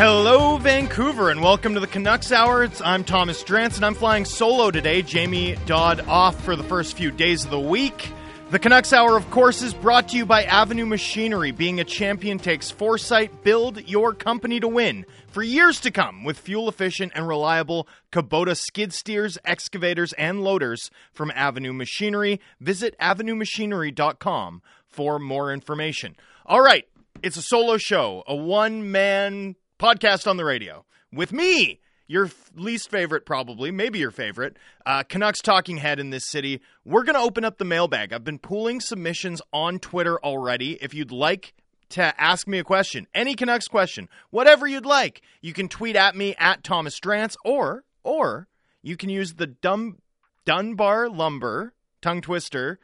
Hello, Vancouver, and welcome to the Canucks Hour. It's, I'm Thomas Drance, and I'm flying solo today. Jamie Dodd off for the first few days of the week. The Canucks Hour, of course, is brought to you by Avenue Machinery. Being a champion takes foresight. Build your company to win for years to come with fuel efficient and reliable Kubota skid steers, excavators, and loaders from Avenue Machinery. Visit avenuemachinery.com for more information. All right, it's a solo show, a one man podcast on the radio with me your least favorite, probably, maybe your favorite, uh, Canucks talking head in this city. We're going to open up the mailbag. I've been pulling submissions on Twitter already. If you'd like to ask me a question, any Canucks question, whatever you'd like, you can tweet at me at Thomas Drance, or or you can use the dumb Dunbar Lumber tongue twister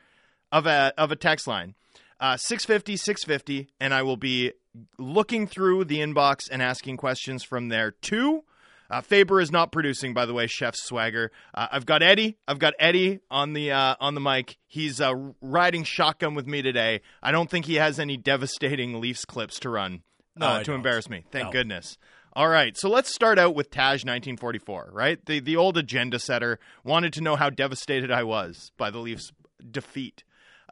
of a of a text line. Uh, 650 650 and I will be looking through the inbox and asking questions from there too. Uh, Faber is not producing, by the way. Chef Swagger. Uh, I've got Eddie. I've got Eddie on the uh, on the mic. He's uh, riding shotgun with me today. I don't think he has any devastating Leafs clips to run No, uh, I to don't. embarrass me. Thank No. goodness. All right, so let's start out with Taj 1944. Right, the the old agenda setter wanted to know how devastated I was by the Leafs' defeat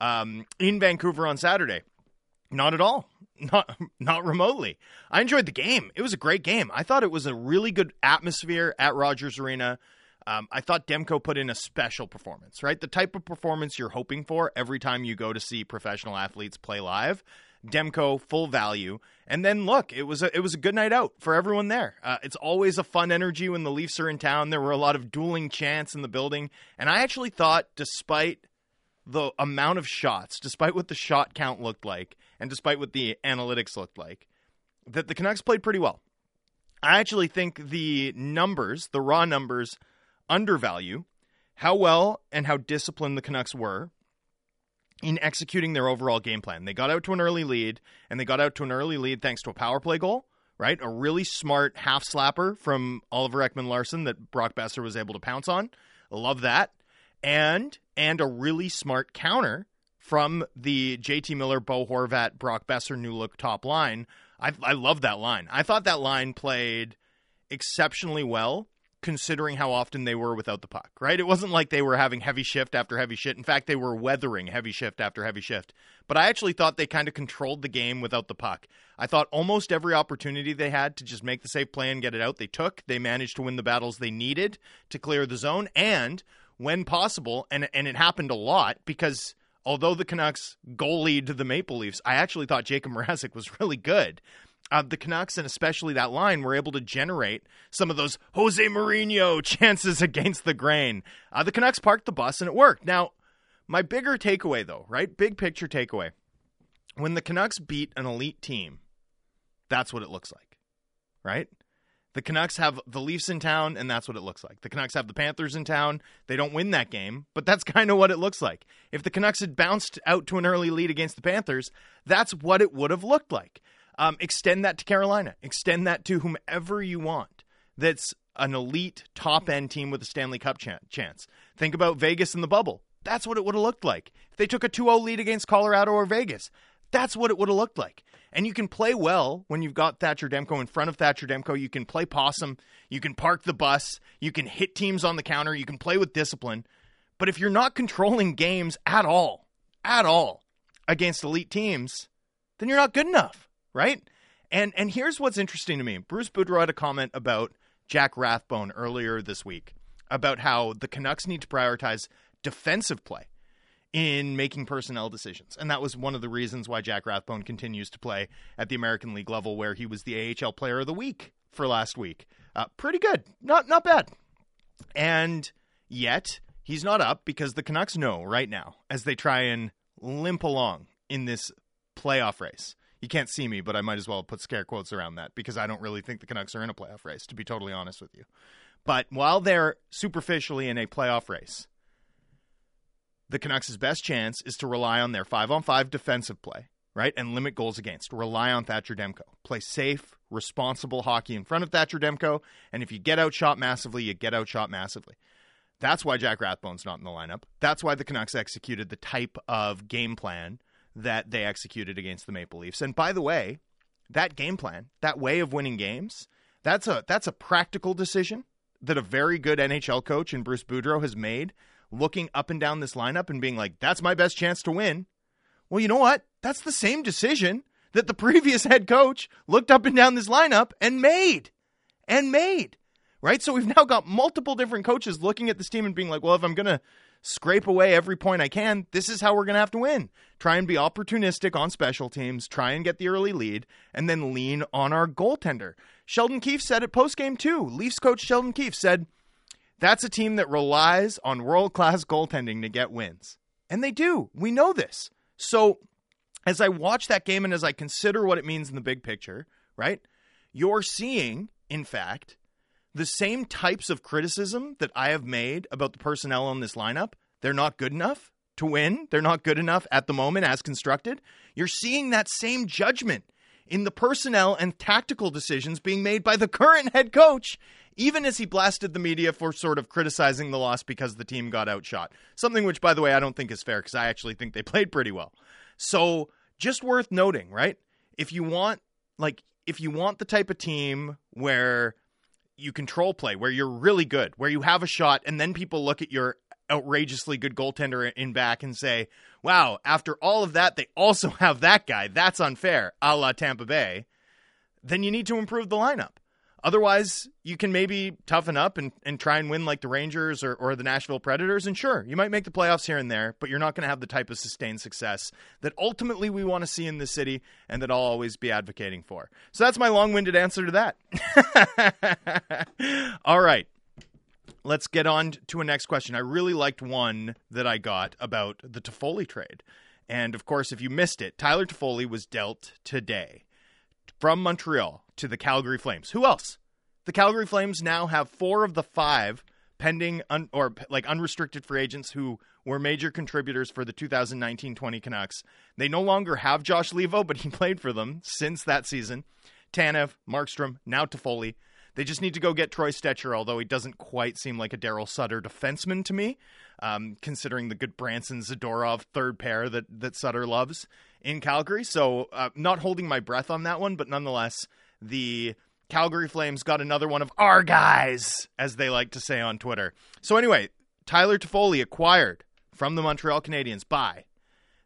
um, in Vancouver on Saturday. Not at all. Not not remotely. I enjoyed the game. It was a great game. I thought it was a really good atmosphere at Rogers Arena. Um, I thought Demko put in a special performance, right? The type of performance you're hoping for every time you go to see professional athletes play live. Demko, full value, and then look, it was a it was a good night out for everyone there. Uh, it's always a fun energy when the Leafs are in town. There were a lot of dueling chants in the building, and I actually thought, despite the amount of shots, despite what the shot count looked like, and despite what the analytics looked like, that the Canucks played pretty well. I actually think the numbers, the raw numbers, undervalue how well and how disciplined the Canucks were in executing their overall game plan. They got out to an early lead, and they got out to an early lead thanks to a power play goal, right? A really smart half slapper from Oliver Ekman-Larsson that Brock Boeser was able to pounce on. Love that. And and a really smart counter from the JT Miller, Bo Horvat, Brock Boeser new look top line. I I love that line. I thought that line played exceptionally well considering how often they were without the puck, right? It wasn't like they were having heavy shift after heavy shift. In fact, they were weathering heavy shift after heavy shift. But I actually thought they kind of controlled the game without the puck. I thought almost every opportunity they had to just make the safe play and get it out, they took. They managed to win the battles they needed to clear the zone. And when possible, and, and it happened a lot because although the Canucks goalied the Maple Leafs, I actually thought Jacob Mrazek was really good uh, the Canucks and especially that line were able to generate some of those Jose Mourinho chances against the grain. Uh, the Canucks parked the bus and it worked. Now, my bigger takeaway, though, right? Big picture takeaway. When the Canucks beat an elite team, that's what it looks like, right? The Canucks have the Leafs in town, and that's what it looks like. The Canucks have the Panthers in town. They don't win that game, but that's kind of what it looks like. If the Canucks had bounced out to an early lead against the Panthers, that's what it would have looked like. Um, extend that to Carolina. Extend that to whomever you want. That's an elite top end team with a Stanley Cup chan- chance. Think about Vegas in the bubble. That's what it would have looked like. If they took a 2 0 lead against Colorado or Vegas, that's what it would have looked like. And you can play well when you've got Thatcher Demko in front of Thatcher Demko. You can play possum. You can park the bus. You can hit teams on the counter. You can play with discipline. But if you're not controlling games at all, at all, against elite teams, then you're not good enough, right? And and here's what's interesting to me. Bruce Boudreau had a comment about Jack Rathbone earlier this week about how the Canucks need to prioritize defensive play in making personnel decisions. And that was one of the reasons why Jack Rathbone continues to play at the American League level where he was the AHL player of the week for last week. Uh, pretty good. Not not bad. And yet, he's not up because the Canucks know right now as they try and limp along in this playoff race. You can't see me, but I might as well put scare quotes around that because I don't really think the Canucks are in a playoff race, to be totally honest with you. But while they're superficially in a playoff race, the Canucks' best chance is to rely on their five on five defensive play, right? And limit goals against. Rely on Thatcher Demko. Play safe, responsible hockey in front of Thatcher Demko. And if you get outshot massively, you get outshot massively. That's why Jack Rathbone's not in the lineup. That's why the Canucks executed the type of game plan that they executed against the Maple Leafs. And by the way, that game plan, that way of winning games, That's a that's a practical decision that a very good NHL coach in Bruce Boudreau has made, looking up and down this lineup and being like, "That's my best chance to win." Well, you know what? That's the same decision that the previous head coach looked up and down this lineup and made, and made. Right? So we've now got multiple different coaches looking at this team and being like, "Well, if I'm gonna scrape away every point I can, this is how we're going to have to win. Try and be opportunistic on special teams, try and get the early lead, and then lean on our goaltender. Sheldon Keefe said it post game too. Leafs coach Sheldon Keefe said, That's a team that relies on world class goaltending to get wins. And they do. We know this. So as I watch that game and as I consider what it means in the big picture, right, you're seeing, in fact, the same types of criticism that I have made about the personnel on this lineup. They're not good enough to win. They're not good enough at the moment as constructed. You're seeing that same judgment in the personnel and tactical decisions being made by the current head coach, even as he blasted the media for sort of criticizing the loss because the team got outshot. Something which, by the way, I don't think is fair because I actually think they played pretty well. So, just worth noting, right? If you want, like, if you want the type of team where you control play where you're really good, where you have a shot, and then people look at your outrageously good goaltender in back and say, wow, after all of that, they also have that guy. That's unfair, a la Tampa Bay. Then you need to improve the lineup. Otherwise, you can maybe toughen up and, and try and win like the Rangers or, or the Nashville Predators. And sure, you might make the playoffs here and there, but you're not going to have the type of sustained success that ultimately we want to see in the city and that I'll always be advocating for. So that's my long winded answer to that. All right. Let's get on to a next question. I really liked one that I got about the Toffoli trade. And of course, if you missed it, Tyler Toffoli was dealt today from Montreal to the Calgary Flames. Who else? The Calgary Flames now have four of the five pending un- or like unrestricted free agents who were major contributors for the 2019-20 Canucks. They no longer have Josh Leivo, but he played for them since that season. Tanev, Markstrom, now Toffoli. They just need to go get Troy Stecher, although he doesn't quite seem like a Daryl Sutter defenseman to me, um, considering the Gudbranson Zadorov third pair that that Sutter loves in Calgary. So, uh, not holding my breath on that one, but nonetheless, the Calgary Flames got another one of our guys, as they like to say on Twitter. So, anyway, Tyler Toffoli acquired from the Montreal Canadiens by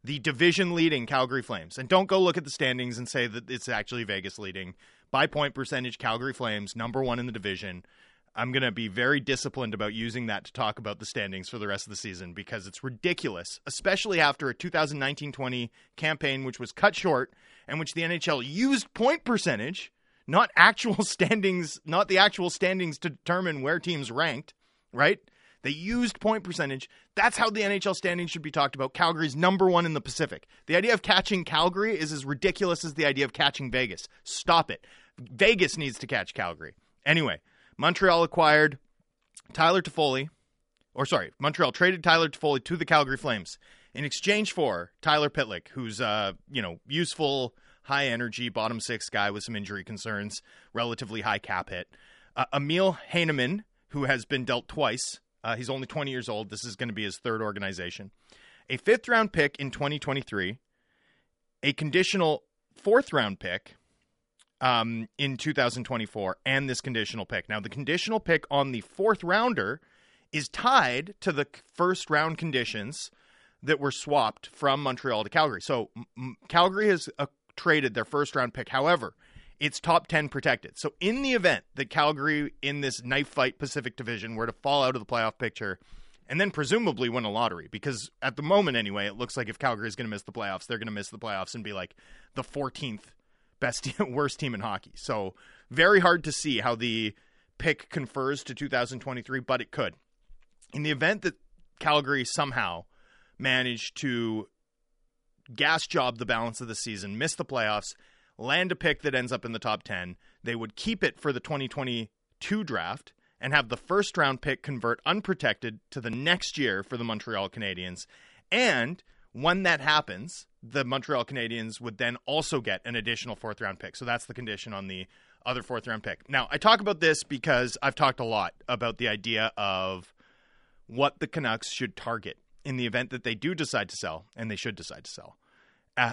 the division leading Calgary Flames. And don't go look at the standings and say that it's actually Vegas leading. By point percentage, Calgary Flames, number one in the division. I'm going to be very disciplined about using that to talk about the standings for the rest of the season because it's ridiculous, especially after a 2019 20 campaign, which was cut short and which the NHL used point percentage, not actual standings, not the actual standings to determine where teams ranked, right? They used point percentage. That's how the NHL standings should be talked about. Calgary's number one in the Pacific. The idea of catching Calgary is as ridiculous as the idea of catching Vegas. Stop it. Vegas needs to catch Calgary. Anyway, Montreal acquired Tyler Toffoli, or sorry, Montreal traded Tyler Toffoli to the Calgary Flames in exchange for Tyler Pitlick, who's uh, you know, useful, high energy, bottom six guy with some injury concerns, relatively high cap hit. Uh, Emil Heineman, who has been dealt twice. Uh, he's only 20 years old. This is going to be his third organization. A fifth round pick in 2023, a conditional fourth round pick um, in 2024 and this conditional pick. Now, the conditional pick on the fourth rounder is tied to the first round conditions that were swapped from Montreal to Calgary. So M- Calgary has uh, traded their first round pick. However, it's top 10 protected. So in the event that Calgary in this knife fight Pacific Division were to fall out of the playoff picture and then presumably win a lottery because at the moment anyway, it looks like if Calgary is going to miss the playoffs, they're going to miss the playoffs and be like the 14th best worst team in hockey. So very hard to see how the pick confers to 2023, but it could. In the event that Calgary somehow managed to gas job the balance of the season, miss the playoffs, land a pick that ends up in the top 10, they would keep it for the 2022 draft and have the first round pick convert unprotected to the next year for the Montreal Canadiens. And when that happens, the Montreal Canadiens would then also get an additional fourth round pick. So that's the condition on the other fourth round pick. Now, I talk about this because I've talked a lot about the idea of what the Canucks should target in the event that they do decide to sell, and they should decide to sell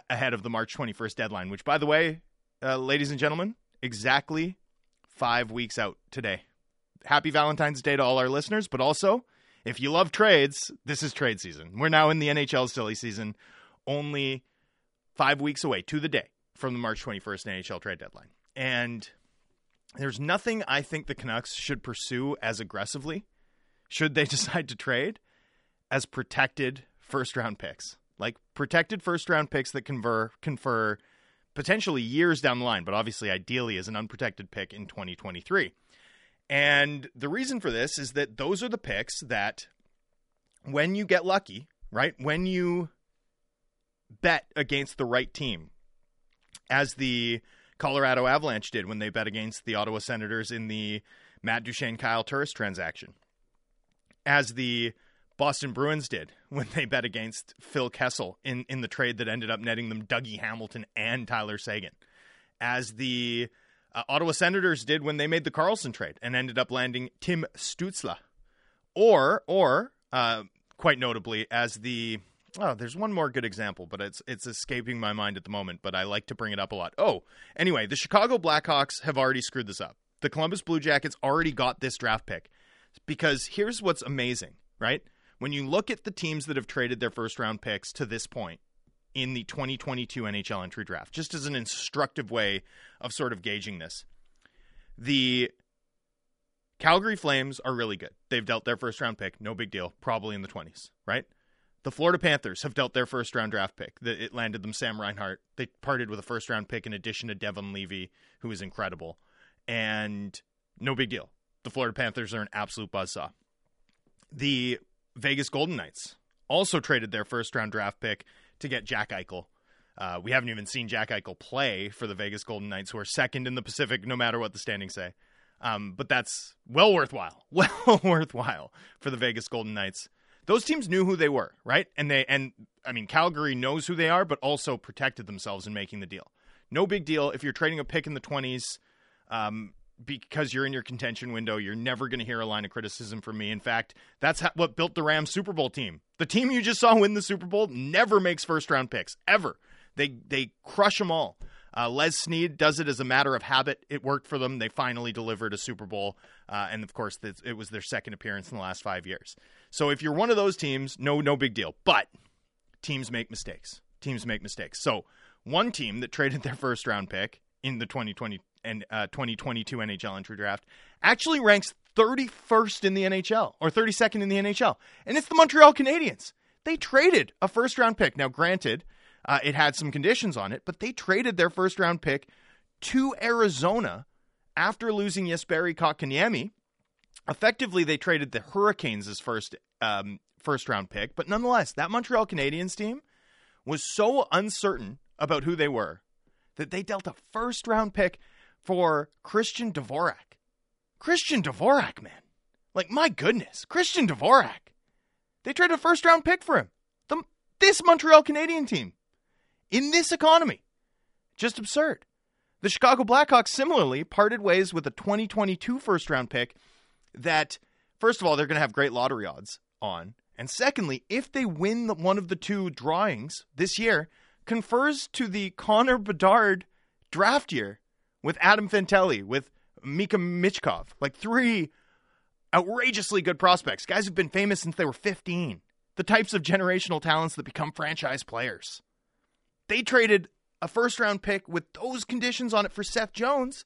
ahead of the March 21st deadline, which, by the way, uh, ladies and gentlemen, exactly five weeks out today. Happy Valentine's Day to all our listeners, but also, if you love trades, this is trade season. We're now in the NHL silly season, only five weeks away to the day from the March 21st NHL trade deadline. And there's nothing I think the Canucks should pursue as aggressively, should they decide to trade, as protected first round picks. Like protected first round picks that confer confer potentially years down the line, but obviously ideally as an unprotected pick in 2023. And the reason for this is that those are the picks that when you get lucky, right? When you bet against the right team, as the Colorado Avalanche did when they bet against the Ottawa Senators in the Matt Duchene Kyle Turris transaction, as the Boston Bruins did when they bet against Phil Kessel in, in the trade that ended up netting them Dougie Hamilton and Tyler Seguin, as the uh, Ottawa Senators did when they made the Karlsson trade and ended up landing Tim Stützle, or or uh, quite notably as the oh, there's one more good example, but it's it's escaping my mind at the moment. But I like to bring it up a lot. Oh, anyway, the Chicago Blackhawks have already screwed this up. The Columbus Blue Jackets already got this draft pick because here's what's amazing, right? When you look at the teams that have traded their first round picks to this point in the 2022 NHL entry draft, just as an instructive way of sort of gauging this, the Calgary Flames are really good. They've dealt their first round pick, no big deal, probably in the 20s, right? The Florida Panthers have dealt their first round draft pick. It landed them Sam Reinhart. They parted with a first round pick in addition to Devon Levi, who is incredible. And no big deal. The Florida Panthers are an absolute buzzsaw. The Vegas Golden Knights also traded their first round draft pick to get Jack Eichel. Uh, we haven't even seen Jack Eichel play for the Vegas Golden Knights, who are second in the Pacific, no matter what the standings say. Um, but that's well worthwhile, well worthwhile for the Vegas Golden Knights those teams knew who they were, right? And they and I mean Calgary knows who they are, but also protected themselves in making the deal. No big deal if you're trading a pick in the twenties. Um, because you're in your contention window, you're never going to hear a line of criticism from me. In fact, that's what built the Rams Super Bowl team. The team you just saw win the Super Bowl never makes first round picks ever. They they crush them all. Uh, Les Snead does it as a matter of habit. It worked for them. They finally delivered a Super Bowl, uh, and of course, it was their second appearance in the last five years. So if you're one of those teams, no, no big deal. But teams make mistakes. Teams make mistakes. So one team that traded their first round pick in the 2020 and uh, 2022 NHL entry draft actually ranks 31st in the NHL or 32nd in the NHL, and it's the Montreal Canadiens. They traded a first round pick. Now, granted, uh, it had some conditions on it, but they traded their first round pick to Arizona after losing Jesperi Kotkaniemi effectively they traded the Hurricanes first um, first round pick, but nonetheless, that Montreal Canadiens team was so uncertain about who they were that they dealt a first round pick for Christian Dvorak. Christian Dvorak, man. Like my goodness, Christian Dvorak. They traded a first round pick for him. The, this Montreal Canadian team in this economy. Just absurd. The Chicago Blackhawks similarly parted ways with a 2022 first round pick that first of all they're going to have great lottery odds on, and secondly, if they win the, one of the two drawings this year, confers to the Connor Bedard draft year with Adam Fantilli, with Mika Michkov, like three outrageously good prospects, guys who've been famous since they were 15, the types of generational talents that become franchise players. They traded a first round pick with those conditions on it for Seth Jones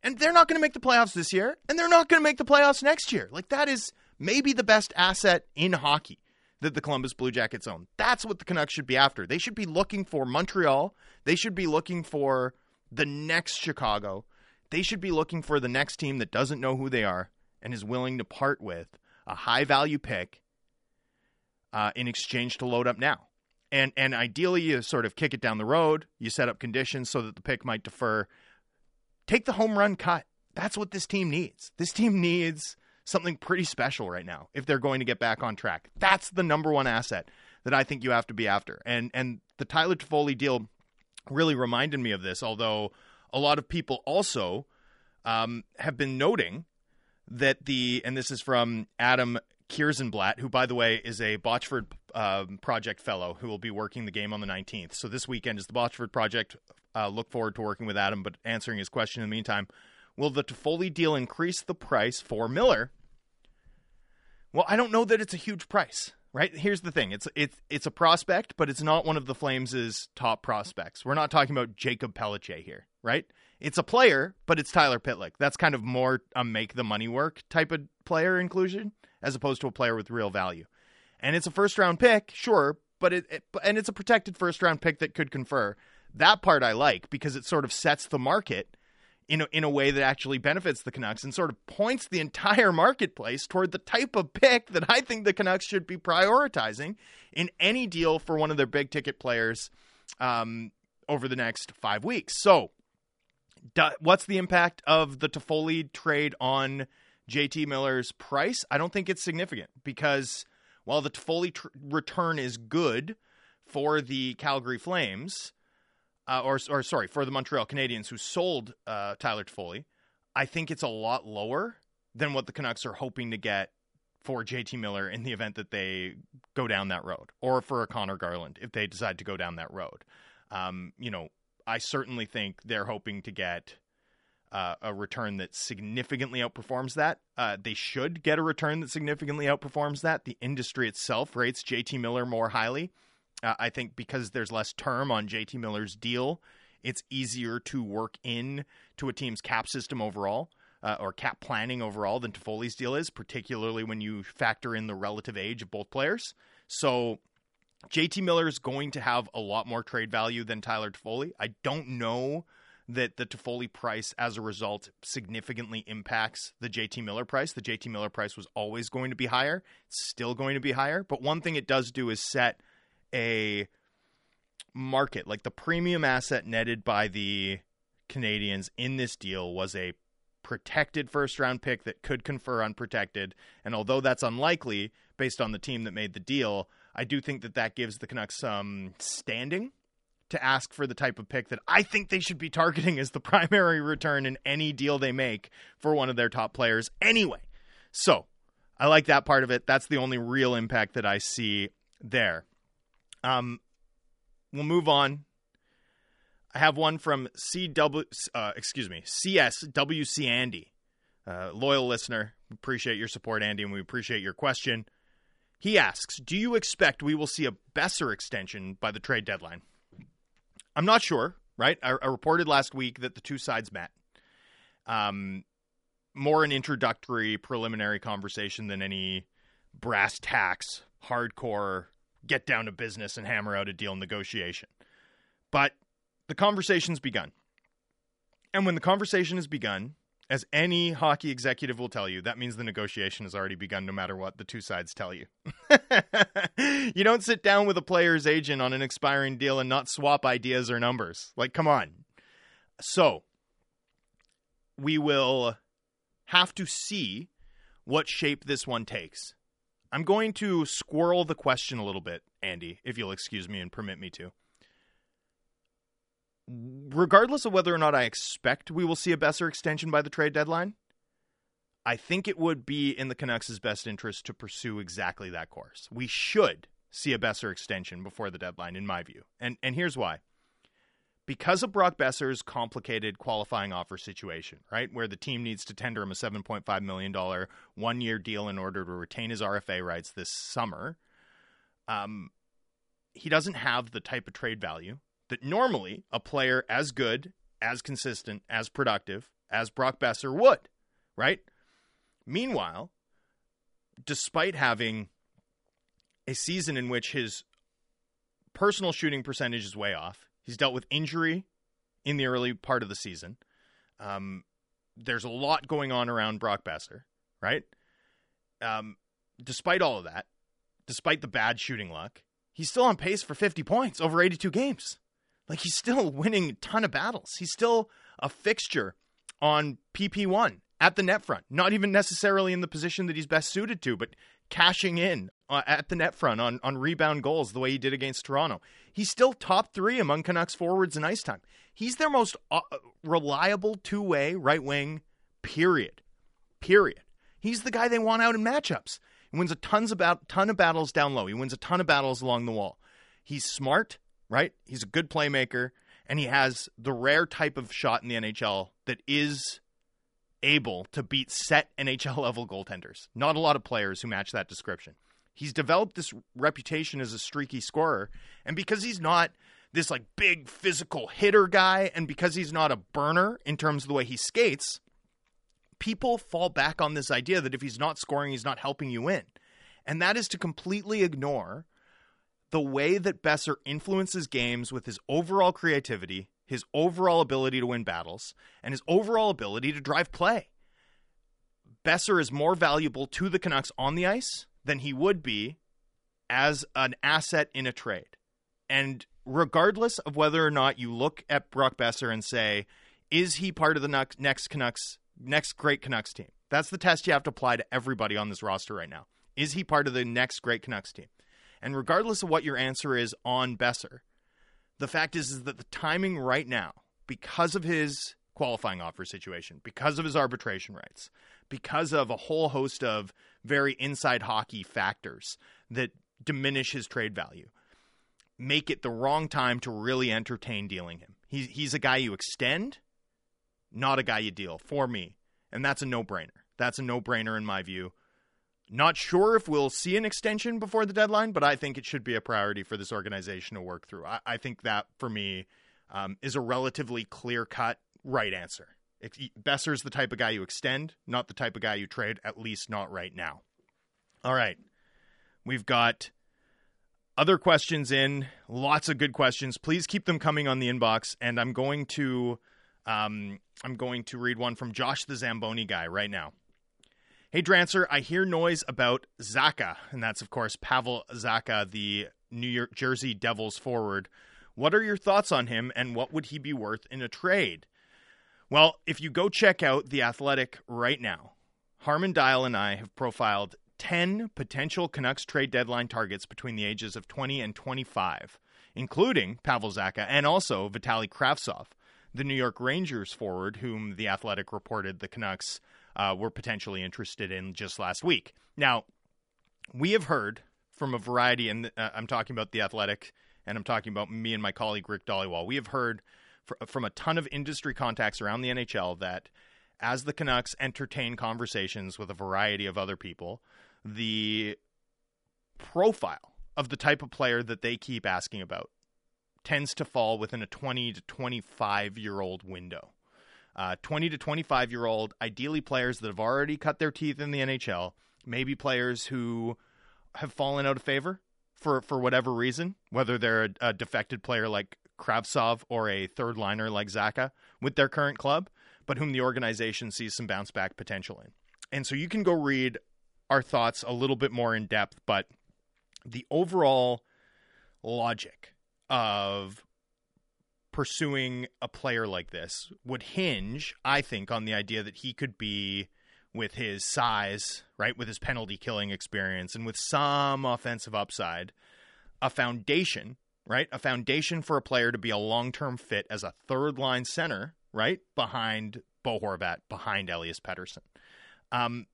and they're not going to make the playoffs this year, and they're not going to make the playoffs next year. Like that is maybe the best asset in hockey that the Columbus Blue Jackets own. That's what the Canucks should be after. They should be looking for Montreal. They should be looking for the next Chicago. They should be looking for the next team that doesn't know who they are and is willing to part with a high value pick uh, in exchange to load up now. And and ideally, you sort of kick it down the road. You set up conditions so that the pick might defer take the home run cut. That's what this team needs. This team needs something pretty special right now if they're going to get back on track. That's the number one asset that I think you have to be after. And and the Tyler Toffoli deal really reminded me of this, although a lot of people also um, have been noting that the and this is from Adam Kierszenblat, who by the way is a Botchford um, Project fellow who will be working the game on the 19th. So this weekend is the Botchford Project uh, look forward to working with Adam, but answering his question in the meantime. Will the Toffoli deal increase the price for Miller? Well, I don't know that it's a huge price, right? Here's the thing: it's it's it's a prospect, but it's not one of the Flames' top prospects. We're not talking about Jakob Pelletier here, right? It's a player, but it's Tyler Pitlick. That's kind of more a make the money work type of player inclusion as opposed to a player with real value. And it's a first round pick, sure, but it, it and it's a protected first round pick that could confer. That part I like because it sort of sets the market in a, in a way that actually benefits the Canucks and sort of points the entire marketplace toward the type of pick that I think the Canucks should be prioritizing in any deal for one of their big ticket players um, over the next five weeks. So, what's the impact of the Toffoli trade on JT Miller's price? I don't think it's significant because while the Toffoli tr- return is good for the Calgary Flames, uh, or or sorry, for the Montreal Canadiens who sold uh, Tyler Toffoli, I think it's a lot lower than what the Canucks are hoping to get for JT Miller in the event that they go down that road, or for a Conor Garland if they decide to go down that road. Um, you know, I certainly think they're hoping to get uh, a return that significantly outperforms that. Uh, they should get a return that significantly outperforms that. The industry itself rates JT Miller more highly. Uh, I think because there's less term on JT Miller's deal, it's easier to work in to a team's cap system overall. Uh, or cap planning overall than Toffoli's deal is, particularly when you factor in the relative age of both players. So JT Miller is going to have a lot more trade value than Tyler Toffoli. I don't know that the Toffoli price, as a result, significantly impacts the JT Miller price. The JT Miller price was always going to be higher. It's still going to be higher. But one thing it does do is set a market. Like the premium asset netted by the Canadiens in this deal was a protected first round pick that could confer unprotected. And although that's unlikely based on the team that made the deal, I do think that that gives the Canucks some standing to ask for the type of pick that I think they should be targeting as the primary return in any deal they make for one of their top players anyway. So I like that part of it. That's the only real impact that I see there. Um, we'll move on. I have one from CW, uh, excuse me, CSWC Andy, uh, loyal listener. Appreciate your support, Andy, and we appreciate your question. He asks, "Do you expect we will see a Boeser extension by the trade deadline?" I'm not sure, right? I, I reported last week that the two sides met. Um, more an introductory, preliminary conversation than any brass tacks, hardcore, get down to business and hammer out a deal negotiation. But the conversation's begun. And when the conversation has begun, as any hockey executive will tell you, that means the negotiation has already begun no matter what the two sides tell you. you don't sit down with a player's agent on an expiring deal and not swap ideas or numbers. Like, come on. So, we will have to see what shape this one takes. I'm going to squirrel the question a little bit, Andy, if you'll excuse me and permit me to regardless of whether or not I expect we will see a Boeser extension by the trade deadline, I think it would be in the Canucks' best interest to pursue exactly that course. We should see a Boeser extension before the deadline, in my view. And and here's why. Because of Brock Boeser's complicated qualifying offer situation, right, where the team needs to tender him a $7.5 million one year deal in order to retain his RFA rights this summer, um, he doesn't have the type of trade value that normally a player as good, as consistent, as productive as Brock Boeser would, right? Meanwhile, despite having a season in which his personal shooting percentage is way off, he's dealt with injury in the early part of the season. Um, there's a lot going on around Brock Boeser, right? Um, despite all of that, despite the bad shooting luck, he's still on pace for 50 points over 82 games. Like he's still winning a ton of battles. He's still a fixture on PP1 at the net front, not even necessarily in the position that he's best suited to, but cashing in uh, at the net front on, on rebound goals the way he did against Toronto. He's still top three among Canucks forwards in ice time. He's their most uh, reliable two way right wing, period. Period. He's the guy they want out in matchups. He wins a tons about ton of battles down low. He wins a ton of battles along the wall. He's smart right? He's a good playmaker, and he has the rare type of shot in the NHL that is able to beat set NHL level goaltenders. Not a lot of players who match that description. He's developed this reputation as a streaky scorer, and because he's not this like big physical hitter guy and because he's not a burner in terms of the way he skates, people fall back on this idea that if he's not scoring, he's not helping you win. And that is to completely ignore the way that Boeser influences games with his overall creativity, his overall ability to win battles, and his overall ability to drive play. Boeser is more valuable to the Canucks on the ice than he would be as an asset in a trade. And regardless of whether or not you look at Brock Boeser and say, is he part of the next Canucks, next great Canucks team? That's the test you have to apply to everybody on this roster right now. Is he part of the next great Canucks team? And regardless of what your answer is on Boeser, the fact is, is that the timing right now, because of his qualifying offer situation, because of his arbitration rights, because of a whole host of very inside hockey factors that diminish his trade value, make it the wrong time to really entertain dealing him. He's he's a guy you extend, not a guy you deal for me, and that's a no brainer. That's a no brainer in my view. Not sure if we'll see an extension before the deadline, but I think it should be a priority for this organization to work through. I, I think that for me um, is a relatively clear cut right answer. If Boeser's the type of guy you extend, not the type of guy you trade, at least not right now. All right. We've got other questions in, lots of good questions. Please keep them coming on the inbox, and I'm going to um, I'm going to read one from Josh the Zamboni guy right now. Hey, Drancer, I hear noise about Zacha, and that's, of course, Pavel Zacha, the New York Jersey Devils forward. What are your thoughts on him, and what would he be worth in a trade? Well, if you go check out The Athletic right now, Harmon Dayal and I have profiled 10 potential Canucks trade deadline targets between the ages of 20 and 25, including Pavel Zacha and also Vitali Kravtsov, the New York Rangers forward, whom The Athletic reported the Canucks – uh, were potentially interested in just last week. Now, we have heard from a variety, and uh, I'm talking about the Athletic, and I'm talking about me and my colleague Rick Dhaliwal. We have heard fr- from a ton of industry contacts around the NHL that as the Canucks entertain conversations with a variety of other people, the profile of the type of player that they keep asking about tends to fall within a 20 to 25 year old window uh, 20 to 25 year old, ideally players that have already cut their teeth in the NHL, maybe players who have fallen out of favor for, for whatever reason, whether they're a, a defected player like Kravtsov or a third liner like Zacha with their current club, but whom the organization sees some bounce back potential in. And so you can go read our thoughts a little bit more in depth, but the overall logic of pursuing a player like this would hinge, I think, on the idea that he could be with his size, right, with his penalty killing experience and with some offensive upside, a foundation, right? A foundation for a player to be a long-term fit as a third line center, right? Behind Bo Horvat, behind Elias Pettersson. Um,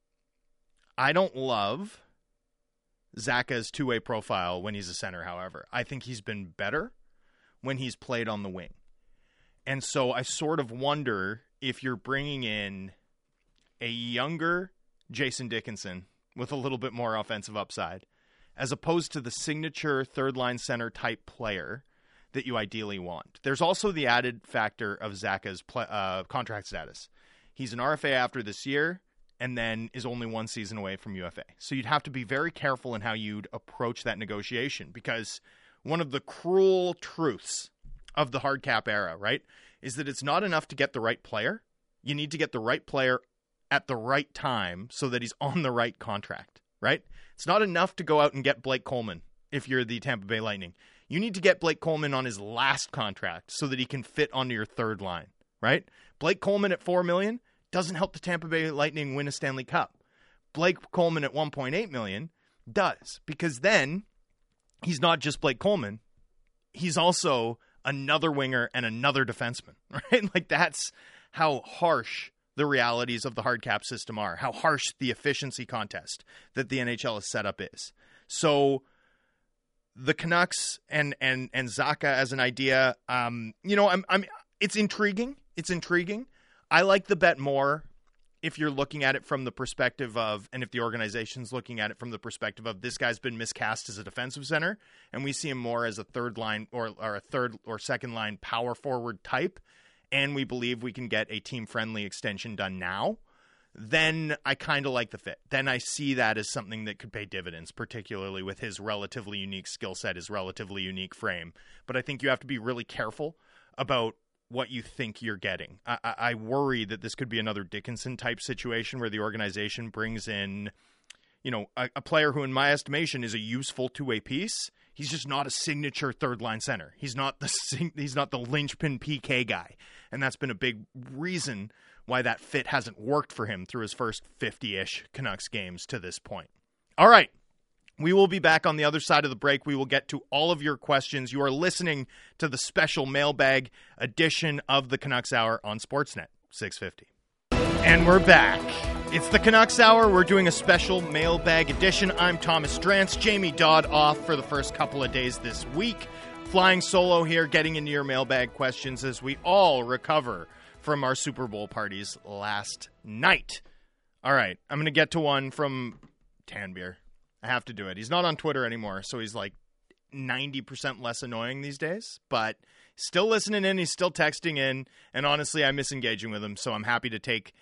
I don't love Zacha's two-way profile when he's a center, however. I think he's been better when he's played on the wing. And so I sort of wonder if you're bringing in a younger Jason Dickinson with a little bit more offensive upside, as opposed to the signature third line center type player that you ideally want. There's also the added factor of Zacha's uh, contract status. He's an RFA after this year and then is only one season away from UFA. So you'd have to be very careful in how you'd approach that negotiation because one of the cruel truths of the hard cap era, right, is that it's not enough to get the right player. You need to get the right player at the right time so that he's on the right contract, right? It's not enough to go out and get Blake Coleman if you're the Tampa Bay Lightning. You need to get Blake Coleman on his last contract so that he can fit onto your third line, right? Blake Coleman at 4 million doesn't help the Tampa Bay Lightning win a Stanley Cup. Blake Coleman at 1.8 million does because then he's not just Blake Coleman, he's also another winger and another defenseman, right? Like that's how harsh the realities of the hard cap system are, how harsh the efficiency contest that the NHL has set up is. So the Canucks and and and Zacha as an idea, um, you know, I'm I'm it's intriguing. It's intriguing. I like the bet more if you're looking at it from the perspective of, and if the organization's looking at it from the perspective of this guy's been miscast as a defensive center, and we see him more as a third line or, or a third or second line power forward type, and we believe we can get a team friendly extension done now, then I kind of like the fit. Then I see that as something that could pay dividends, particularly with his relatively unique skill set, his relatively unique frame. But I think you have to be really careful about what you think you're getting. I, I worry that this could be another Dickinson type situation where the organization brings in, you know, a, a player who, in my estimation, is a useful two way piece. He's just not a signature third line center. He's not the he's not the linchpin PK guy, and that's been a big reason why that fit hasn't worked for him through his first 50 ish Canucks games to this point. All right. We will be back on the other side of the break. We will get to all of your questions. You are listening to the special mailbag edition of the Canucks Hour on Sportsnet 650. And we're back. It's the Canucks Hour. We're doing a special mailbag edition. I'm Thomas Drance. Jamie Dodd off for the first couple of days this week. Flying solo here, getting into your mailbag questions as we all recover from our Super Bowl parties last night. All right, I'm going to get to one from Tanbeer. I have to do it. He's not on Twitter anymore, so he's like 90% less annoying these days, but still listening in. He's still texting in. And honestly, I miss engaging with him, so I'm happy to take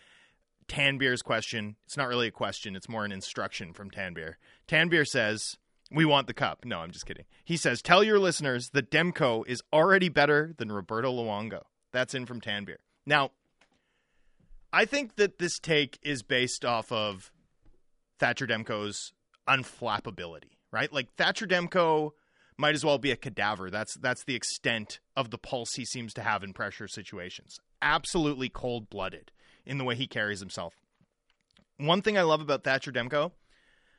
Tanbeer's question. It's not really a question, it's more an instruction from Tanbeer. Tanbeer says, We want the cup. No, I'm just kidding. He says, Tell your listeners that Demko is already better than Roberto Luongo. That's in from Tanbeer. Now, I think that this take is based off of Thatcher Demko's unflappability, right? Like Thatcher Demko might as well be a cadaver. That's that's the extent of the pulse he seems to have in pressure situations. Absolutely cold blooded in the way he carries himself. One thing I love about Thatcher Demko,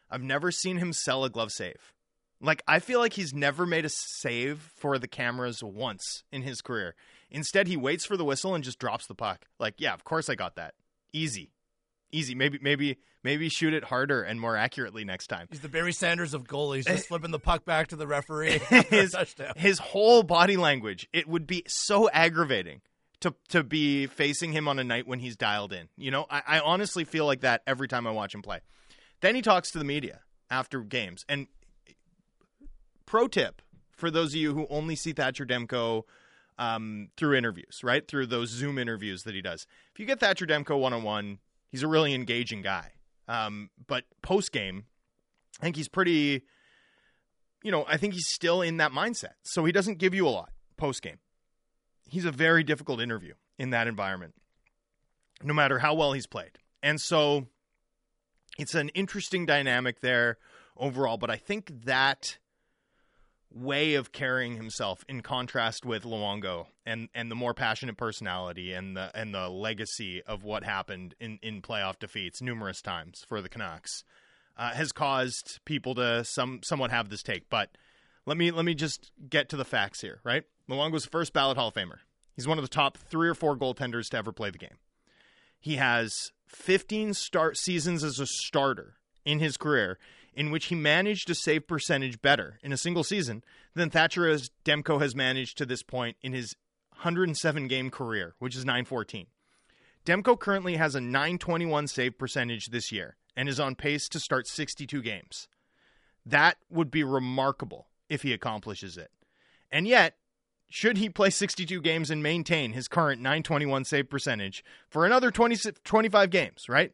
I've never seen him sell a glove save. Like I feel like he's never made a save for the cameras once in his career. Instead, he waits for the whistle and just drops the puck. Like, yeah, of course I got that. Easy easy. Maybe maybe maybe shoot it harder and more accurately next time. He's the Barry Sanders of goalies, just flipping the puck back to the referee. his, his whole body language, it would be so aggravating to to be facing him on a night when he's dialed in. You know, I, I honestly feel like that every time I watch him play. Then he talks to the media after games. And pro tip for those of you who only see Thatcher Demko um, through interviews, right? Through those Zoom interviews that he does. If you get Thatcher Demko one on one, He's a really engaging guy. Um, but post game, I think he's pretty. You know, I think he's still in that mindset, so he doesn't give you a lot post game. He's a very difficult interview in that environment, no matter how well he's played, and so it's an interesting dynamic there overall. But I think that way of carrying himself in contrast with Luongo and and the more passionate personality and the and the legacy of what happened in in playoff defeats numerous times for the Canucks uh, has caused people to some somewhat have this take. But let me let me just get to the facts here right? Luongo's first ballot Hall of Famer. He's one of the top 3 or 4 goaltenders to ever play the game. He has 15 start seasons as a starter in his career in which he managed to save percentage better in a single season than Thatcher as Demko has managed to this point in his 107 game career, which is 914. Demko currently has a 921 save percentage this year and is on pace to start 62 games. That would be remarkable if he accomplishes it. And yet, should he play 62 games and maintain his current 921 save percentage for another 20, 25 games, right?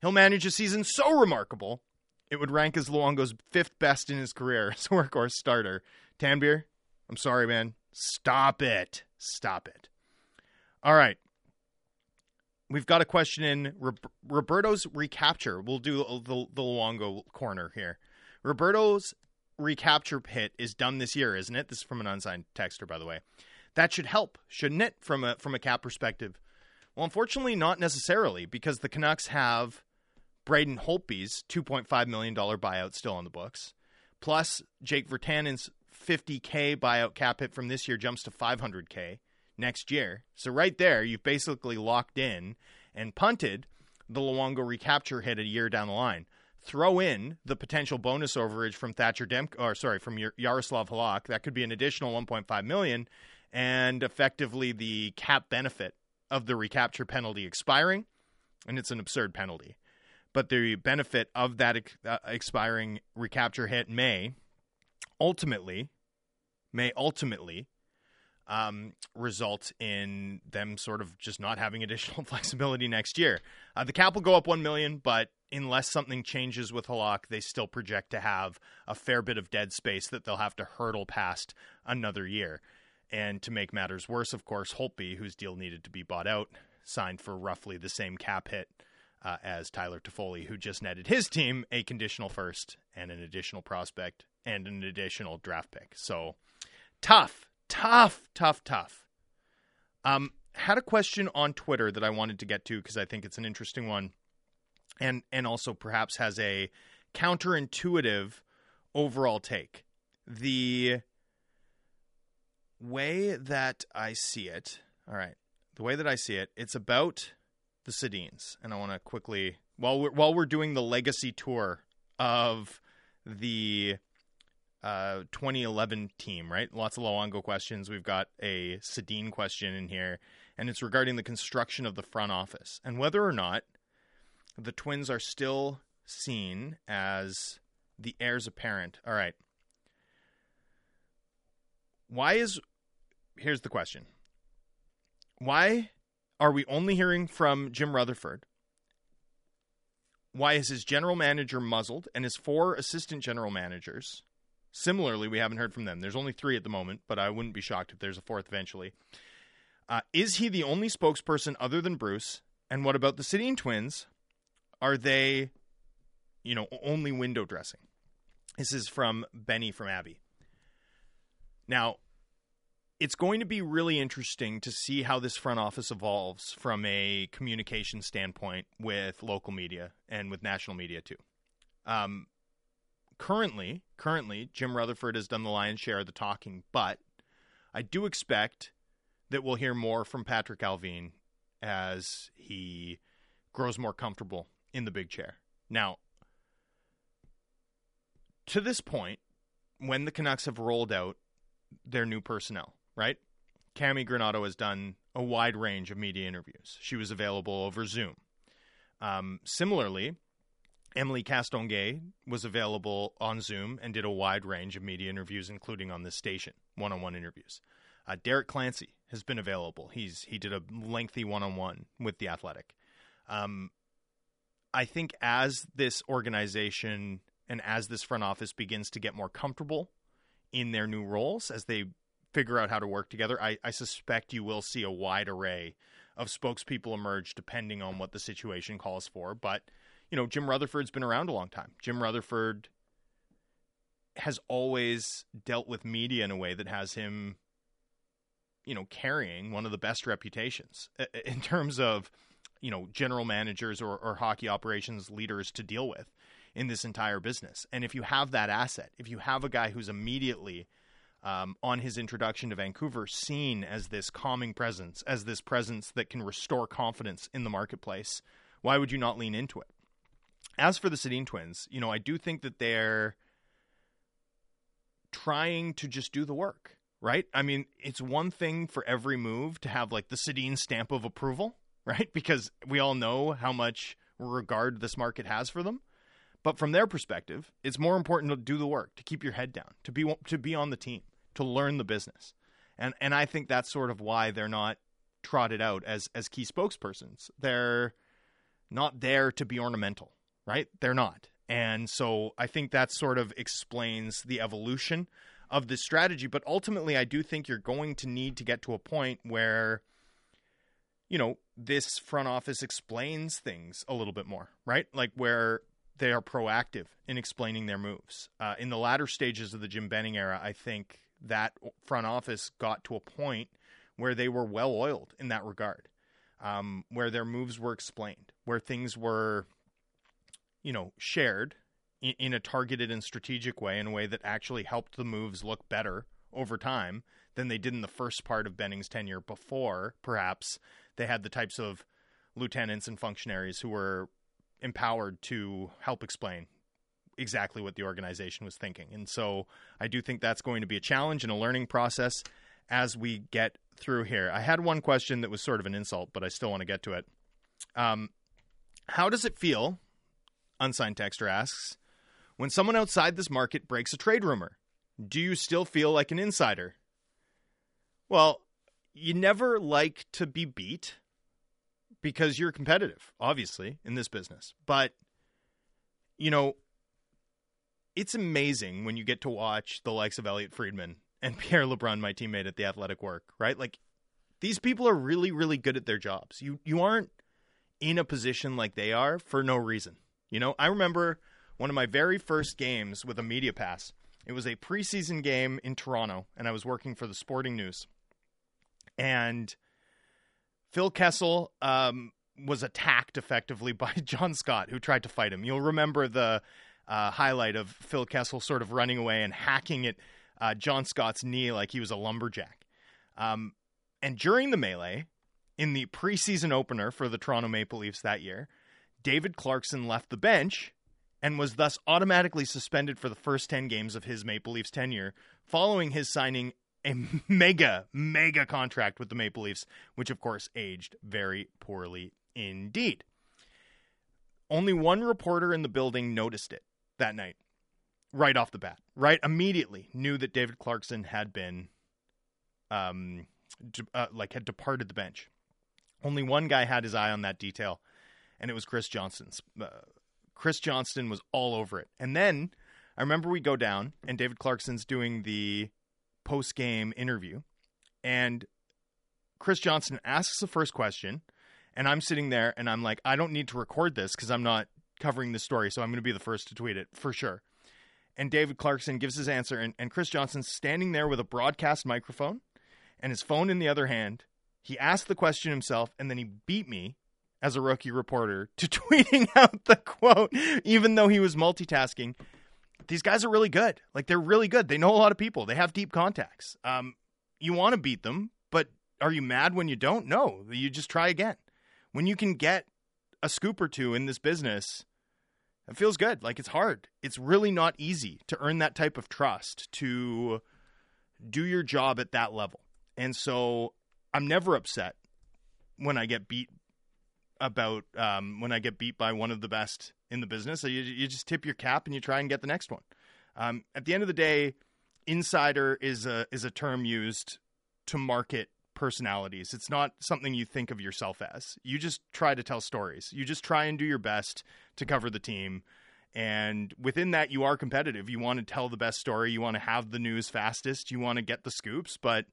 He'll manage a season so remarkable it would rank as Luongo's fifth best in his career as a workhorse starter. Tanbeer, I'm sorry, man. Stop it. Stop it. All right. We've got a question in Roberto's recapture. We'll do the, the Luongo corner here. Roberto's recapture hit is done this year, isn't it? This is from an unsigned texter, by the way. That should help, shouldn't it, from a from a cap perspective? Well, unfortunately, not necessarily, because the Canucks have Braden Holtby's $2.5 million buyout still on the books. Plus, Jake Virtanen's 50K buyout cap hit from this year jumps to 500K next year. So, right there, you've basically locked in and punted the Luongo recapture hit a year down the line. Throw in the potential bonus overage from Thatcher Demko, or sorry, from Yaroslav Halak. That could be an additional 1.5 million, and effectively the cap benefit of the recapture penalty expiring and it's an absurd penalty. But the benefit of that ex- uh, expiring recapture hit may ultimately may ultimately um, result in them sort of just not having additional flexibility next year. Uh, the cap will go up one million, but unless something changes with Halak, they still project to have a fair bit of dead space that they'll have to hurdle past another year. And to make matters worse, of course, Holtby, whose deal needed to be bought out, signed for roughly the same cap hit uh, as Tyler Toffoli, who just netted his team a conditional first and an additional prospect and an additional draft pick. So tough, tough, tough, tough. Um, had a question on Twitter that I wanted to get to because I think it's an interesting one, and and also perhaps has a counterintuitive overall take. The way that I see it, all right, the way that I see it, it's about the Sedins, and I want to quickly while we're while we're doing the legacy tour of the uh, 2011 team, right? Lots of Luongo questions. We've got a Sedin question in here, and it's regarding the construction of the front office and whether or not the Twins are still seen as the heirs apparent. All right. Why is here's the question. Why are we only hearing from Jim Rutherford? Why is his general manager muzzled and his four assistant general managers? Similarly, we haven't heard from them. There's only three at the moment, but I wouldn't be shocked if there's a fourth eventually. Uh, is he the only spokesperson other than Bruce? And what about the Sedin twins? Are they, you know, only window dressing? This is from Benny from Abby. Now, it's going to be really interesting to see how this front office evolves from a communication standpoint with local media and with national media too. Um, currently, currently, Jim Rutherford has done the lion's share of the talking, but I do expect that we'll hear more from Patrick Allvin as he grows more comfortable in the big chair. Now, to this point, when the Canucks have rolled out their new personnel, right? Cami Granato has done a wide range of media interviews. She was available over Zoom. Um, similarly, Emily Castonguay was available on Zoom and did a wide range of media interviews, including on this station, one-on-one interviews. Uh, Derek Clancey has been available. He's he did a lengthy one-on-one with the Athletic. Um, I think as this organization and as this front office begins to get more comfortable in their new roles, as they figure out how to work together, I, I suspect you will see a wide array of spokespeople emerge depending on what the situation calls for. But, you know, Jim Rutherford's been around a long time. Jim Rutherford has always dealt with media in a way that has him, you know, carrying one of the best reputations in terms of, you know, general managers or, or hockey operations leaders to deal with in this entire business. And if you have that asset, if you have a guy who's immediately um, on his introduction to Vancouver seen as this calming presence, as this presence that can restore confidence in the marketplace, why would you not lean into it? As for the Sedin twins, you know, I do think that they're trying to just do the work, right? I mean, it's one thing for every move to have like the Sedin stamp of approval, right? Because we all know how much regard this market has for them. But from their perspective, it's more important to do the work, to keep your head down, to be to be on the team, to learn the business. And and I think that's sort of why they're not trotted out as as key spokespersons. They're not there to be ornamental, right? They're not. And so I think that sort of explains the evolution of this strategy, but ultimately I do think you're going to need to get to a point where you know, this front office explains things a little bit more, right? Like where they are proactive in explaining their moves. Uh, in the latter stages of the Jim Benning era, I think that front office got to a point where they were well oiled in that regard, um, where their moves were explained, where things were, you know, shared in, in a targeted and strategic way, in a way that actually helped the moves look better over time than they did in the first part of Benning's tenure before, perhaps, they had the types of lieutenants and functionaries who were empowered to help explain exactly what the organization was thinking. And so I do think that's going to be a challenge and a learning process as we get through here. I had one question that was sort of an insult, but I still want to get to it. Um, How does it feel? Unsigned texter asks. When someone outside this market breaks a trade rumor, do you still feel like an insider? Well, you never like to be beat because you're competitive, obviously, in this business. But, you know, it's amazing when you get to watch the likes of Elliot Friedman and Pierre LeBrun, my teammate at the Athletic work, right? Like these people are really, really good at their jobs. You you aren't in a position like they are for no reason. You know, I remember one of my very first games with a media pass. It was a preseason game in Toronto, and I was working for the Sporting News. And Phil Kessel um, was attacked effectively by John Scott, who tried to fight him. You'll remember the uh, highlight of Phil Kessel sort of running away and hacking at uh, John Scott's knee like he was a lumberjack. Um, and during the melee, in the preseason opener for the Toronto Maple Leafs that year, David Clarkson left the bench and was thus automatically suspended for the first 10 games of his Maple Leafs tenure, following his signing a mega, mega contract with the Maple Leafs, which of course aged very poorly indeed. Only one reporter in the building noticed it that night, right off the bat, right immediately knew that David Clarkson had been, um, uh, like had departed the bench. Only one guy had his eye on that detail, and it was Chris Johnston's. Uh, Chris Johnston was all over it. And then I remember we go down, and David Clarkson's doing the post game interview, and Chris Johnston asks the first question, and I'm sitting there, and I'm like, I don't need to record this because I'm not covering the story, so I'm going to be the first to tweet it for sure. And David Clarkson gives his answer, and, and Chris Johnston's standing there with a broadcast microphone and his phone in the other hand. He asked the question himself, and then he beat me as a rookie reporter to tweeting out the quote, even though he was multitasking. These guys are really good. Like they're really good. They know a lot of people. They have deep contacts. Um, you want to beat them, but are you mad when you don't? No, you just try again. When you can get a scoop or two in this business, it feels good. Like it's hard. It's really not easy to earn that type of trust to do your job at that level. And so I'm never upset when I get beat about um, when I get beat by one of the best in the business. So you, you just tip your cap and you try and get the next one. Um, at the end of the day, insider is a is a term used to market personalities. It's not something you think of yourself as. You just try to tell stories. You just try and do your best to cover the team. And within that, you are competitive. You want to tell the best story. You want to have the news fastest. You want to get the scoops. But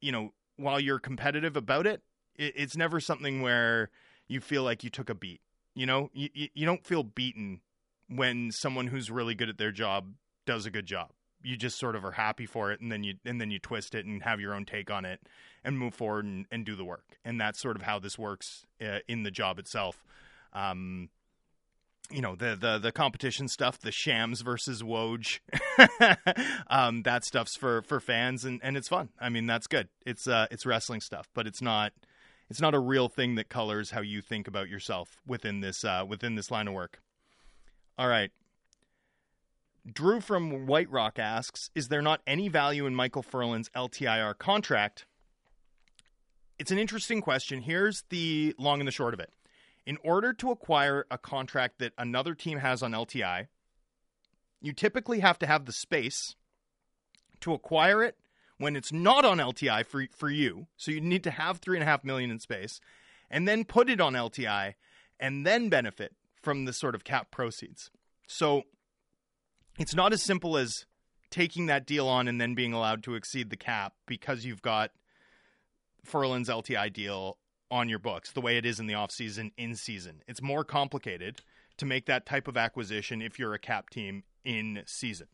you know, while you're competitive about it, it it's never something where you feel like you took a beat. You know, you, you don't feel beaten when someone who's really good at their job does a good job. You just sort of are happy for it, and then you and then you twist it and have your own take on it, and move forward and, and do the work. And that's sort of how this works uh, in the job itself. Um, you know the the the competition stuff, the Shams versus Woj, um, that stuff's for for fans and and it's fun. I mean that's good. It's uh it's wrestling stuff, but it's not it's not a real thing that colors how you think about yourself within this uh, within this line of work. All right. Drew from White Rock asks, "Is there not any value in Michael Ferland's LTIR contract?" It's an interesting question. Here's the long and the short of it in order to acquire a contract that another team has on LTI, you typically have to have the space to acquire it when it's not on LTI for for you. So you need to have three and a half million in space, and then put it on LTI, and then benefit from the sort of cap proceeds. So it's not as simple as taking that deal on and then being allowed to exceed the cap because you've got Ferland's LTI deal on your books the way it is in the offseason in season. It's more complicated to make that type of acquisition if you're a cap team in season.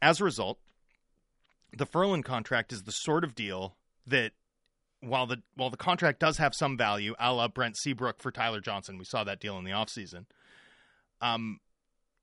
As a result, the Ferland contract is the sort of deal that while the while the contract does have some value, a la Brent Seabrook for Tyler Johnson, we saw that deal in the offseason, um,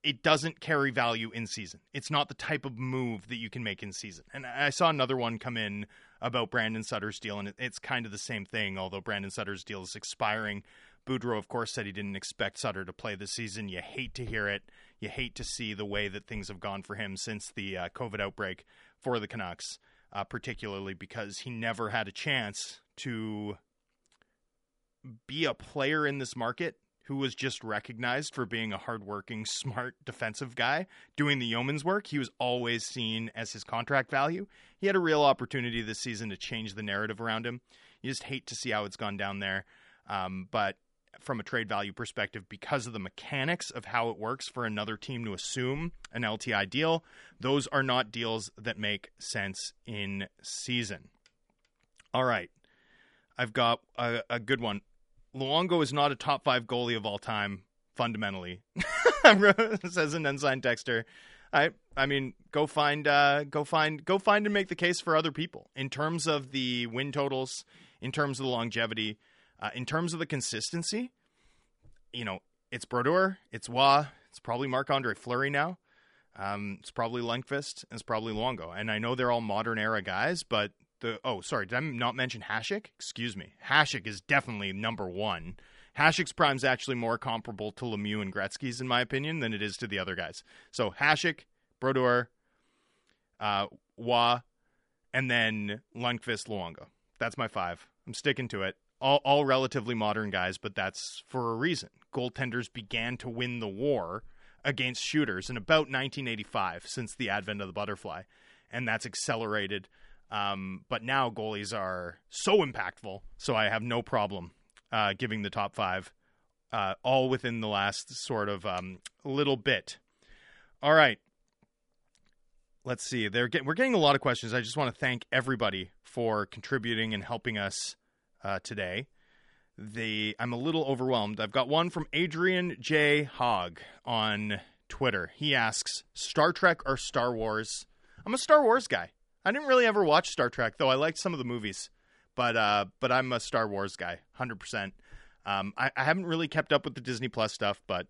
it doesn't carry value in season. It's not the type of move that you can make in season. And I saw another one come in about Brandon Sutter's deal, and it's kind of the same thing, although Brandon Sutter's deal is expiring. Boudreau, of course, said he didn't expect Sutter to play this season. You hate to hear it. You hate to see the way that things have gone for him since the uh, COVID outbreak for the Canucks, uh, particularly because he never had a chance to be a player in this market who was just recognized for being a hardworking, smart defensive guy doing the yeoman's work. He was always seen as his contract value. He had a real opportunity this season to change the narrative around him. You just hate to see how it's gone down there. Um, but from a trade value perspective, because of the mechanics of how it works for another team to assume an LTI deal, those are not deals that make sense in season. All right. I've got a, a good one. Luongo is not a top five goalie of all time, fundamentally, says an unsigned texter. I I mean, go find uh, go find go find and make the case for other people in terms of the win totals, in terms of the longevity, uh, in terms of the consistency. You know, it's Brodeur, it's Roy, it's probably Marc Andre Fleury now. Um, it's probably Lundqvist, and it's probably Luongo. And I know they're all modern era guys, but the oh sorry did I not mention Hasek? Excuse me. Hasek is definitely number one. Prime is actually more comparable to Lemieux and Gretzky's in my opinion than it is to the other guys. So Hasek, Brodeur, uh, Roy, and then Lundqvist, Luongo. That's my five. I'm sticking to it. All, all relatively modern guys, but that's for a reason. Goaltenders began to win the war against shooters in about 1985 since the advent of the butterfly, and that's accelerated um, but now goalies are so impactful, so I have no problem uh, giving the top five, uh, all within the last sort of um, little bit. All right, let's see. They're get, we're getting a lot of questions. I just want to thank everybody for contributing and helping us uh, today. The I'm a little overwhelmed. I've got one from Adrian J. Hogg on Twitter. He asks, "Star Trek or Star Wars?" I'm a Star Wars guy. I didn't really ever watch Star Trek, though I liked some of the movies. But uh, but I'm a Star Wars guy, hundred percent. Um, I, I, haven't really kept up with the Disney Plus stuff, but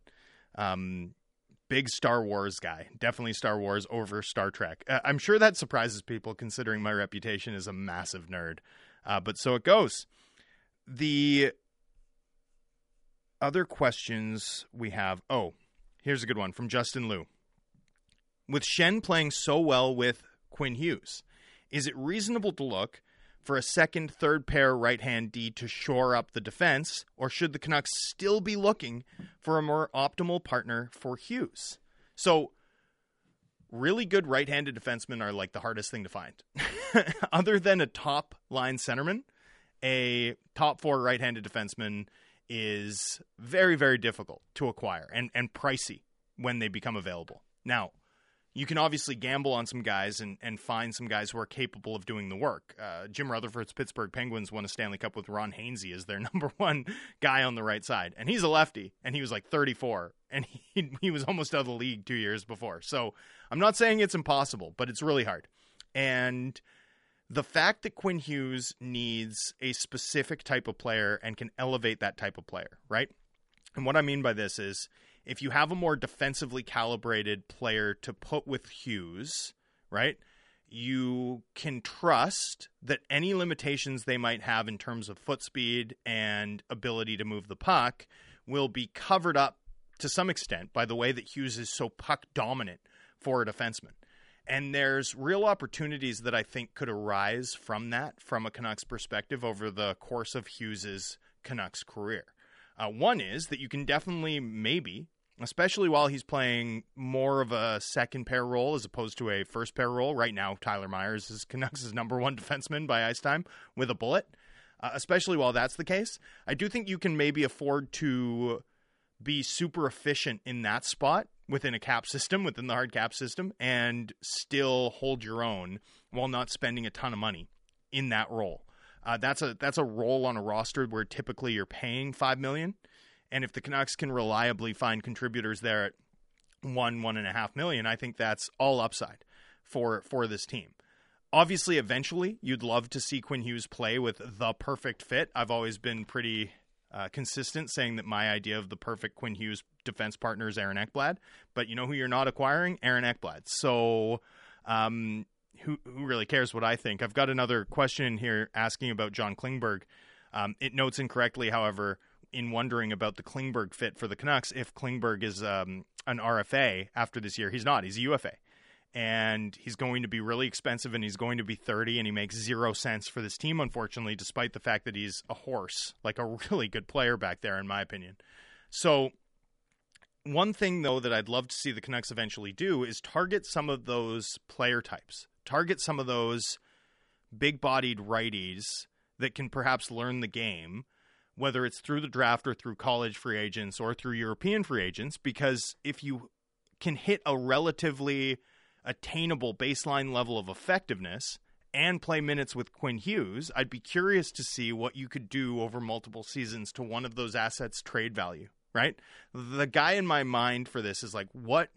um, big Star Wars guy. Definitely Star Wars over Star Trek. Uh, I'm sure that surprises people, considering my reputation as a massive nerd. Uh, but so it goes. The other questions we have. Oh, here's a good one from Justin Liu. With Schenn playing so well with Quinn Hughes, is it reasonable to look for a second, third pair right hand D to shore up the defense, or should the Canucks still be looking for a more optimal partner for Hughes? So, really good right handed defensemen are like the hardest thing to find. Other than a top line centerman, a top four right handed defenseman is very, very difficult to acquire and, and pricey when they become available. Now, you can obviously gamble on some guys and, and find some guys who are capable of doing the work. Uh, Jim Rutherford's Pittsburgh Penguins won a Stanley Cup with Ron Hainsey as their number one guy on the right side, and he's a lefty, and he was like 34, and he he was almost out of the league two years before. So I'm not saying it's impossible, but it's really hard. And the fact that Quinn Hughes needs a specific type of player and can elevate that type of player, right? And what I mean by this is if you have a more defensively calibrated player to put with Hughes, right? You can trust that any limitations they might have in terms of foot speed and ability to move the puck will be covered up to some extent by the way that Hughes is so puck dominant for a defenseman. And there's real opportunities that I think could arise from that from a Canucks perspective over the course of Hughes's Canucks career. Uh, one is that you can definitely, maybe, especially while he's playing more of a second pair role as opposed to a first pair role. Right now, Tyler Myers is Canucks' number one defenseman by ice time with a bullet. Uh, especially while that's the case, I do think you can maybe afford to be super efficient in that spot within a cap system, within the hard cap system, and still hold your own while not spending a ton of money in that role. Uh, that's a that's a role on a roster where typically you're paying five million, and if the Canucks can reliably find contributors there at one one and a half million, I think that's all upside for for this team. Obviously, eventually, you'd love to see Quinn Hughes play with the perfect fit. I've always been pretty uh, consistent saying that my idea of the perfect Quinn Hughes defense partner is Aaron Ekblad. But you know who you're not acquiring? Aaron Ekblad. So um, who who really cares what I think? I've got another question here asking about John Klingberg. Um, it notes incorrectly, however, in wondering about the Klingberg fit for the Canucks. If Klingberg is um, an RFA after this year, he's not. He's a UFA, and he's going to be really expensive and he's going to be 30 and he makes zero sense for this team unfortunately despite the fact that he's a horse like a really good player back there in my opinion so one thing though that I'd love to see the Canucks eventually do is target some of those player types target some of those big-bodied righties that can perhaps learn the game whether it's through the draft or through college free agents or through European free agents because if you can hit a relatively attainable baseline level of effectiveness and play minutes with Quinn Hughes, I'd be curious to see what you could do over multiple seasons to one of those assets' trade value, right? The guy in my mind for this is like, what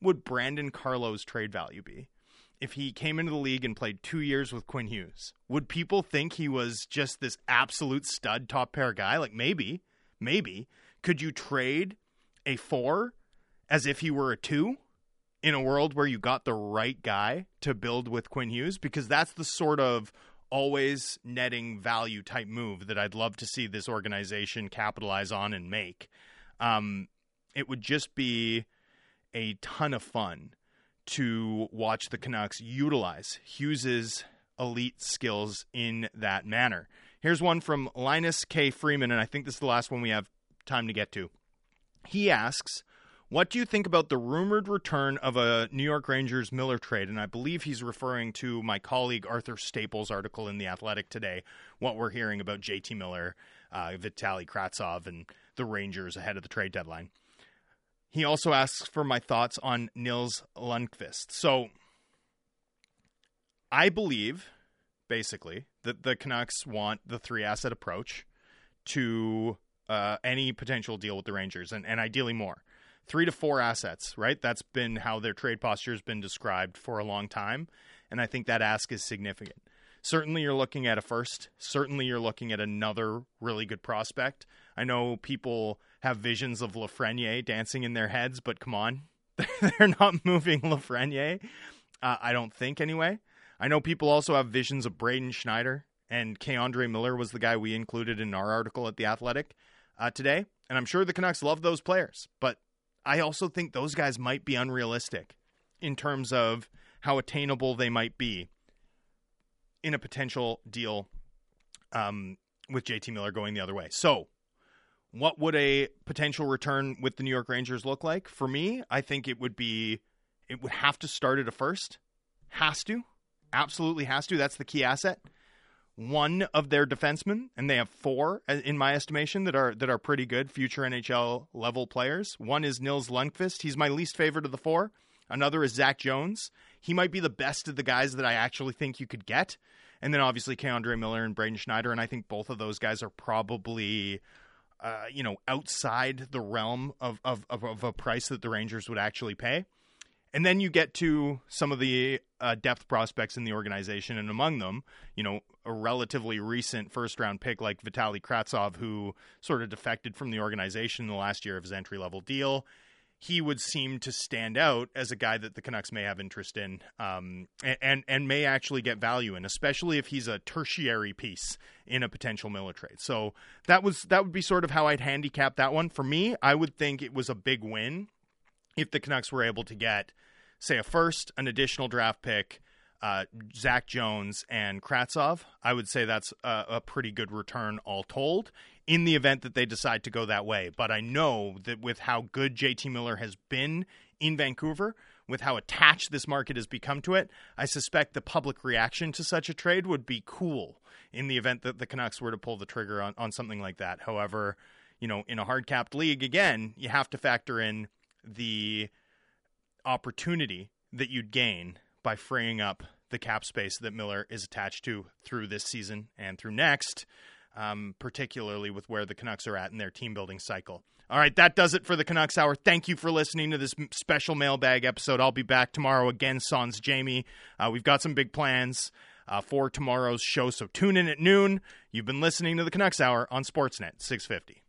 would Brandon Carlo's trade value be? If he came into the league and played two years with Quinn Hughes, would people think he was just this absolute stud top pair guy? Like maybe, maybe. Could you trade a four as if he were a two? in a world where you got the right guy to build with Quinn Hughes because that's the sort of always netting value type move that I'd love to see this organization capitalize on and make. Um, it would just be a ton of fun to watch the Canucks utilize Hughes's elite skills in that manner. Here's one from Linus K. Freeman, and I think this is the last one we have time to get to. He asks, what do you think about the rumored return of a New York Rangers Miller trade? And I believe he's referring to my colleague Arthur Staple's article in The Athletic today, what we're hearing about JT Miller, uh, Vitali Kravtsov, and the Rangers ahead of the trade deadline. He also asks for my thoughts on Nils Lundkvist. So I believe, basically, that the Canucks want the three asset approach to uh, any potential deal with the Rangers, and, and ideally more three to four assets, right? That's been how their trade posture has been described for a long time. And I think that ask is significant. Certainly, you're looking at a first. Certainly, you're looking at another really good prospect. I know people have visions of Lafreniere dancing in their heads, but come on, they're not moving Lafreniere. Uh, I don't think, anyway. I know people also have visions of Braden Schneider, and K'Andre Miller was the guy we included in our article at The Athletic uh, today. And I'm sure the Canucks love those players, but I also think those guys might be unrealistic in terms of how attainable they might be in a potential deal um, with JT Miller going the other way. So, what would a potential return with the New York Rangers look like? For me, I think it would be it would have to start at a first. Has to. Absolutely has to. That's the key asset one of their defensemen, and they have four uh, in my estimation that are that are pretty good future NHL level players. One is Nils Lundkvist. He's my least favorite of the four. Another is Zach Jones. He might be the best of the guys that I actually think you could get. And then obviously K'Andre Miller and Braden Schneider, and I think both of those guys are probably uh, you know, outside the realm of, of, of, of a price that the Rangers would actually pay. And then you get to some of the uh, depth prospects in the organization, and among them, you know, a relatively recent first round pick like Vitali Kravtsov, who sort of defected from the organization in the last year of his entry level deal. He would seem to stand out as a guy that the Canucks may have interest in, um, and, and, may actually get value in, especially if he's a tertiary piece in a potential Miller trade. So that was that would be sort of how I'd handicap that one. For me, I would think it was a big win if the Canucks were able to get say a first, an additional draft pick, uh, Zach Jones and Kravtsov, I would say that's a, a, pretty good return all told in the event that they decide to go that way. But I know that with how good JT Miller has been in Vancouver, with how attached this market has become to it, I suspect the public reaction to such a trade would be cool in the event that the Canucks were to pull the trigger on, on something like that. However, you know, in a hard capped league, again, you have to factor in the opportunity that you'd gain by freeing up the cap space that Miller is attached to through this season and through next, um, particularly with where the Canucks are at in their team building cycle. All right, that does it for the Canucks Hour. Thank you for listening to this special mailbag episode. I'll be back tomorrow again, Sans Jamie. Uh, we've got some big plans uh, for tomorrow's show, so tune in at noon. You've been listening to the Canucks Hour on Sportsnet 650.